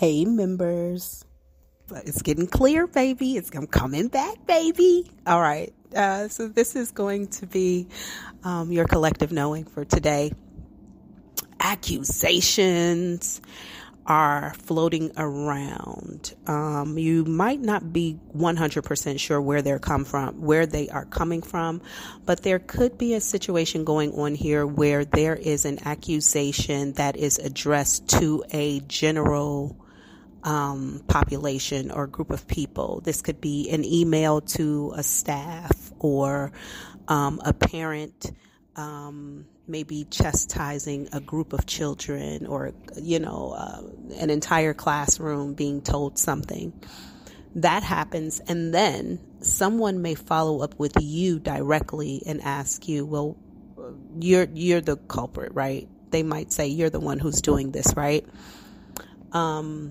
Hey, members. It's getting clear, baby. It's I'm coming back, baby. All right. Uh, so this is going to be um, your collective knowing for today. Accusations are floating around. Um, you might not be 100% sure where they're come from, where they are coming from, but there could be a situation going on here where there is an accusation that is addressed to a general um, population or group of people. This could be an email to a staff or um, a parent. Um, maybe chastising a group of children or, you know, uh, an entire classroom being told something. That happens, and then someone may follow up with you directly and ask you, "Well, you're you're the culprit, right?" They might say, "You're the one who's doing this, right?" Um,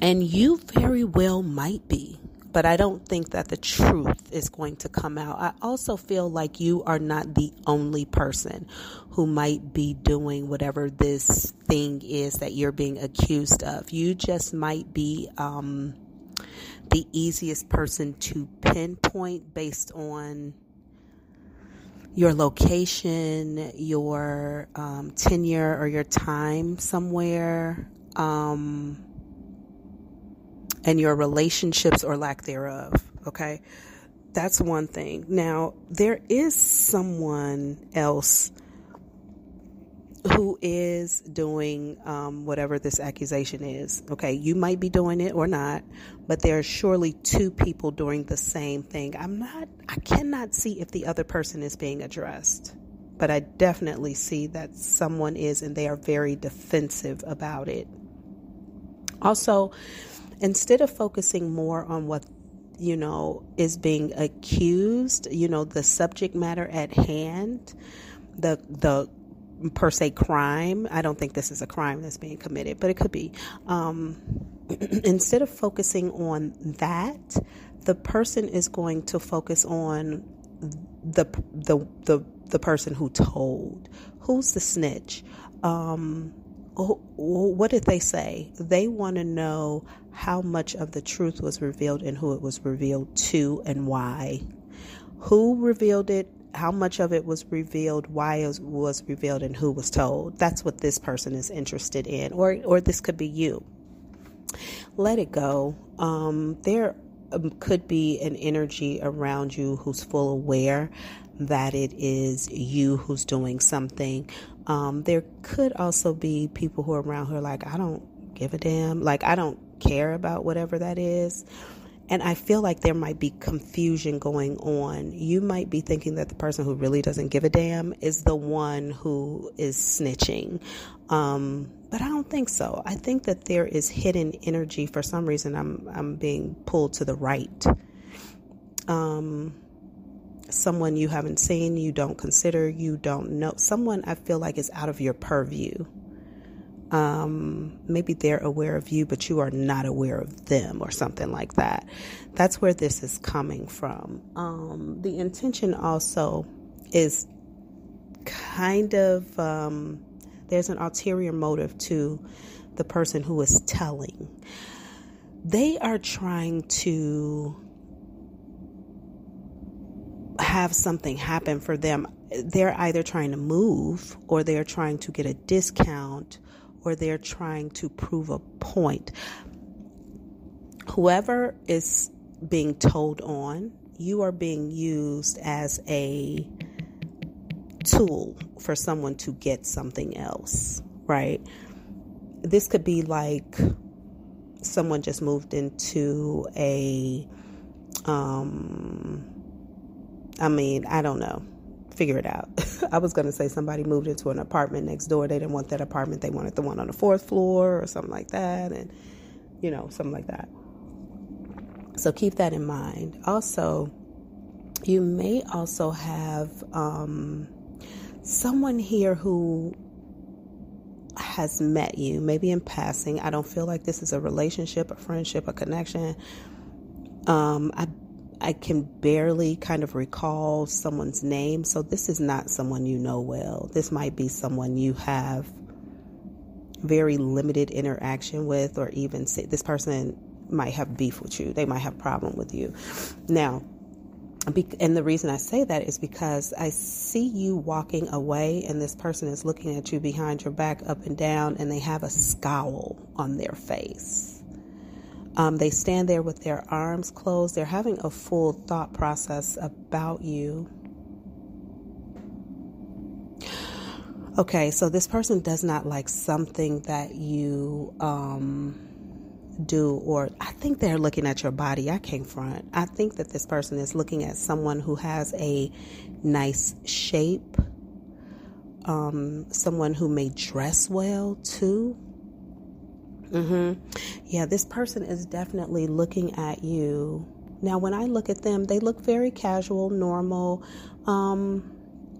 and you very well might be but I don't think that the truth is going to come out. I also feel like you are not the only person who might be doing whatever this thing is that you're being accused of. You just might be um, the easiest person to pinpoint based on your location, your um, tenure, or your time somewhere. Um, and your relationships or lack thereof. Okay. That's one thing. Now, there is someone else who is doing um, whatever this accusation is. Okay, you might be doing it or not, but there are surely two people doing the same thing. I'm not, I cannot see if the other person is being addressed, but I definitely see that someone is, and they are very defensive about it. Also, instead of focusing more on what you know is being accused you know the subject matter at hand the the per se crime i don't think this is a crime that's being committed but it could be um, instead of focusing on that the person is going to focus on the the the, the person who told who's the snitch um, what did they say? They want to know how much of the truth was revealed and who it was revealed to and why. Who revealed it, how much of it was revealed, why it was revealed, and who was told. That's what this person is interested in, or or this could be you. Let it go. Um, there um, could be an energy around you who's full aware that it is you who's doing something. Um, there could also be people who are around who are like, I don't give a damn. Like, I don't care about whatever that is. And I feel like there might be confusion going on. You might be thinking that the person who really doesn't give a damn is the one who is snitching. Um, but I don't think so. I think that there is hidden energy for some reason. I'm I'm being pulled to the right. Um, someone you haven't seen, you don't consider, you don't know. Someone I feel like is out of your purview. Um, maybe they're aware of you, but you are not aware of them, or something like that. That's where this is coming from. Um, the intention also is kind of um, there's an ulterior motive to the person who is telling. They are trying to have something happen for them. They're either trying to move or they're trying to get a discount or they're trying to prove a point. Whoever is being told on, you are being used as a tool for someone to get something else, right? This could be like someone just moved into a um I mean, I don't know figure it out. I was going to say somebody moved into an apartment next door. They didn't want that apartment. They wanted the one on the fourth floor or something like that. And, you know, something like that. So keep that in mind. Also, you may also have um, someone here who has met you, maybe in passing. I don't feel like this is a relationship, a friendship, a connection. Um, I I can barely kind of recall someone's name. So this is not someone you know well. This might be someone you have very limited interaction with, or even say, this person might have beef with you. They might have problem with you. Now, and the reason I say that is because I see you walking away, and this person is looking at you behind your back, up and down, and they have a scowl on their face. Um, they stand there with their arms closed. They're having a full thought process about you. Okay, so this person does not like something that you um, do, or I think they're looking at your body. I can't front. I think that this person is looking at someone who has a nice shape, um, someone who may dress well too. Mm-hmm. Yeah, this person is definitely looking at you. Now, when I look at them, they look very casual, normal. Um,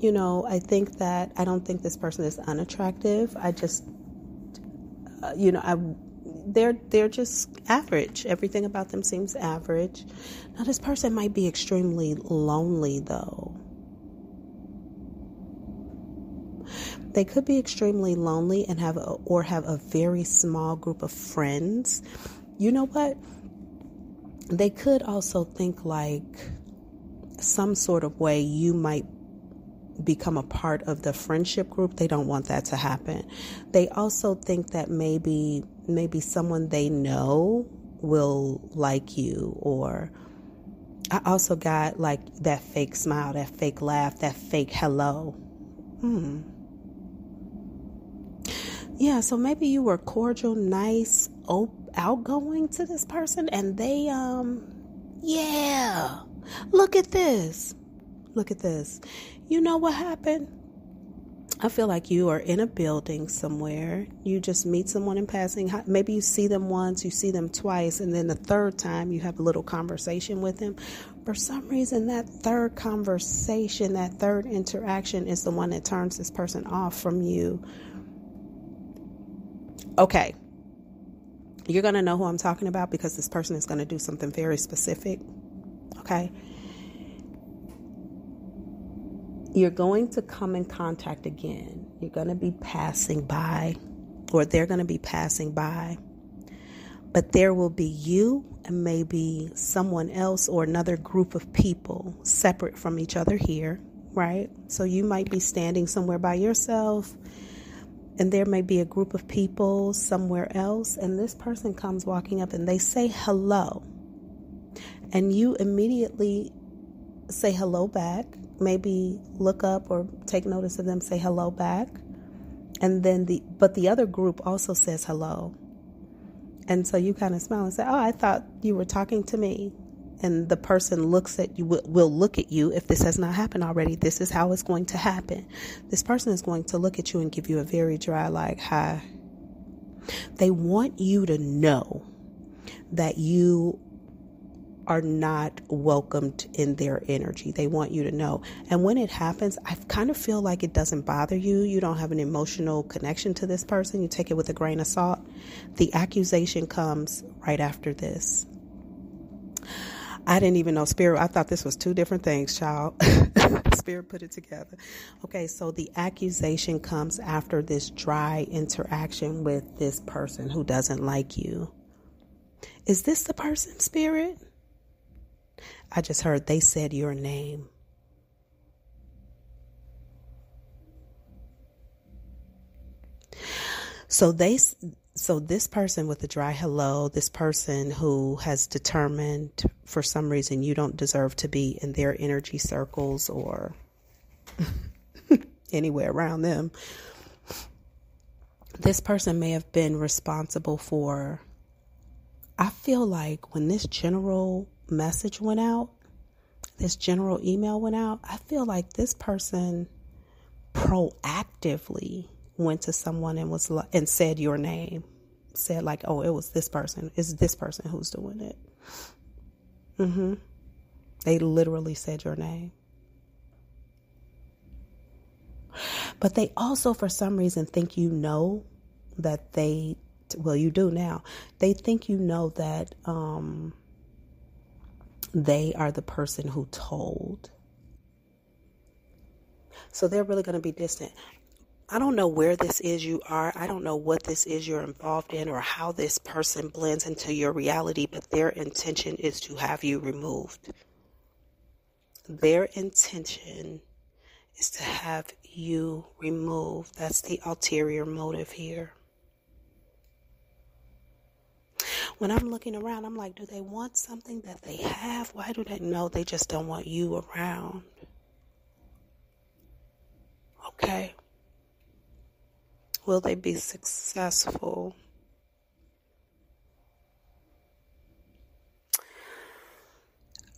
you know, I think that I don't think this person is unattractive. I just, uh, you know, I they're they're just average. Everything about them seems average. Now this person might be extremely lonely though. They could be extremely lonely and have a, or have a very small group of friends. You know what? They could also think like some sort of way you might become a part of the friendship group they don't want that to happen they also think that maybe maybe someone they know will like you or I also got like that fake smile, that fake laugh, that fake hello. Hmm. Yeah, so maybe you were cordial, nice, op- outgoing to this person and they um yeah. Look at this. Look at this. You know what happened? I feel like you are in a building somewhere. You just meet someone in passing. Maybe you see them once, you see them twice, and then the third time you have a little conversation with them. For some reason, that third conversation, that third interaction is the one that turns this person off from you. Okay. You're going to know who I'm talking about because this person is going to do something very specific. Okay you're going to come in contact again. You're going to be passing by, or they're going to be passing by. But there will be you and maybe someone else or another group of people separate from each other here, right? So you might be standing somewhere by yourself, and there may be a group of people somewhere else, and this person comes walking up and they say hello. And you immediately say hello back maybe look up or take notice of them, say hello back. And then the, but the other group also says hello. And so you kind of smile and say, Oh, I thought you were talking to me. And the person looks at you, will look at you if this has not happened already. This is how it's going to happen. This person is going to look at you and give you a very dry, like, hi. They want you to know that you are not welcomed in their energy. They want you to know. And when it happens, I kind of feel like it doesn't bother you. You don't have an emotional connection to this person. You take it with a grain of salt. The accusation comes right after this. I didn't even know spirit. I thought this was two different things, child. spirit put it together. Okay, so the accusation comes after this dry interaction with this person who doesn't like you. Is this the person, spirit? I just heard they said your name. So they so this person with a dry hello, this person who has determined for some reason you don't deserve to be in their energy circles or anywhere around them. This person may have been responsible for I feel like when this general message went out, this general email went out, I feel like this person proactively went to someone and was and said your name, said like, "Oh, it was this person. It's this person who's doing it." Mhm. They literally said your name. But they also for some reason think you know that they well, you do now. They think you know that um they are the person who told. So they're really going to be distant. I don't know where this is you are. I don't know what this is you're involved in or how this person blends into your reality, but their intention is to have you removed. Their intention is to have you removed. That's the ulterior motive here. When I'm looking around, I'm like, do they want something that they have? Why do they know they just don't want you around? Okay. Will they be successful?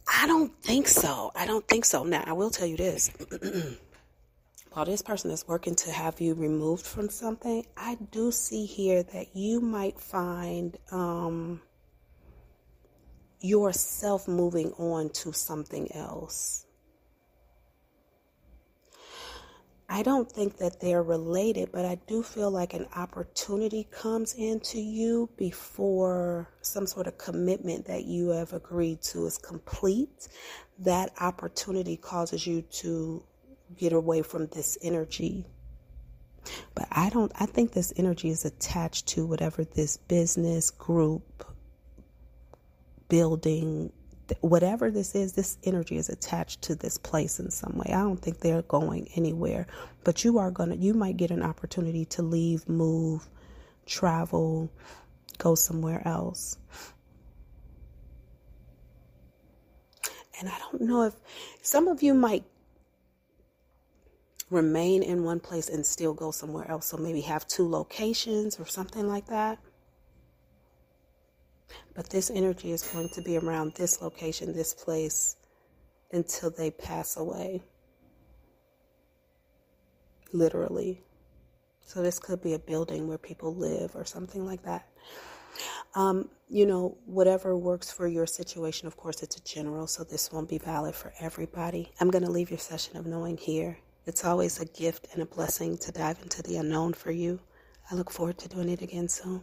I don't think so. I don't think so. Now, I will tell you this. While this person is working to have you removed from something, I do see here that you might find um, yourself moving on to something else. I don't think that they're related, but I do feel like an opportunity comes into you before some sort of commitment that you have agreed to is complete. That opportunity causes you to get away from this energy. But I don't, I think this energy is attached to whatever this business, group, building, whatever this is, this energy is attached to this place in some way. I don't think they're going anywhere, but you are going to, you might get an opportunity to leave, move, travel, go somewhere else. And I don't know if some of you might remain in one place and still go somewhere else. So maybe have two locations or something like that. But this energy is going to be around this location, this place, until they pass away. Literally. So this could be a building where people live or something like that. Um, you know, whatever works for your situation, of course, it's a general, so this won't be valid for everybody. I'm going to leave your session of knowing here. It's always a gift and a blessing to dive into the unknown for you. I look forward to doing it again soon.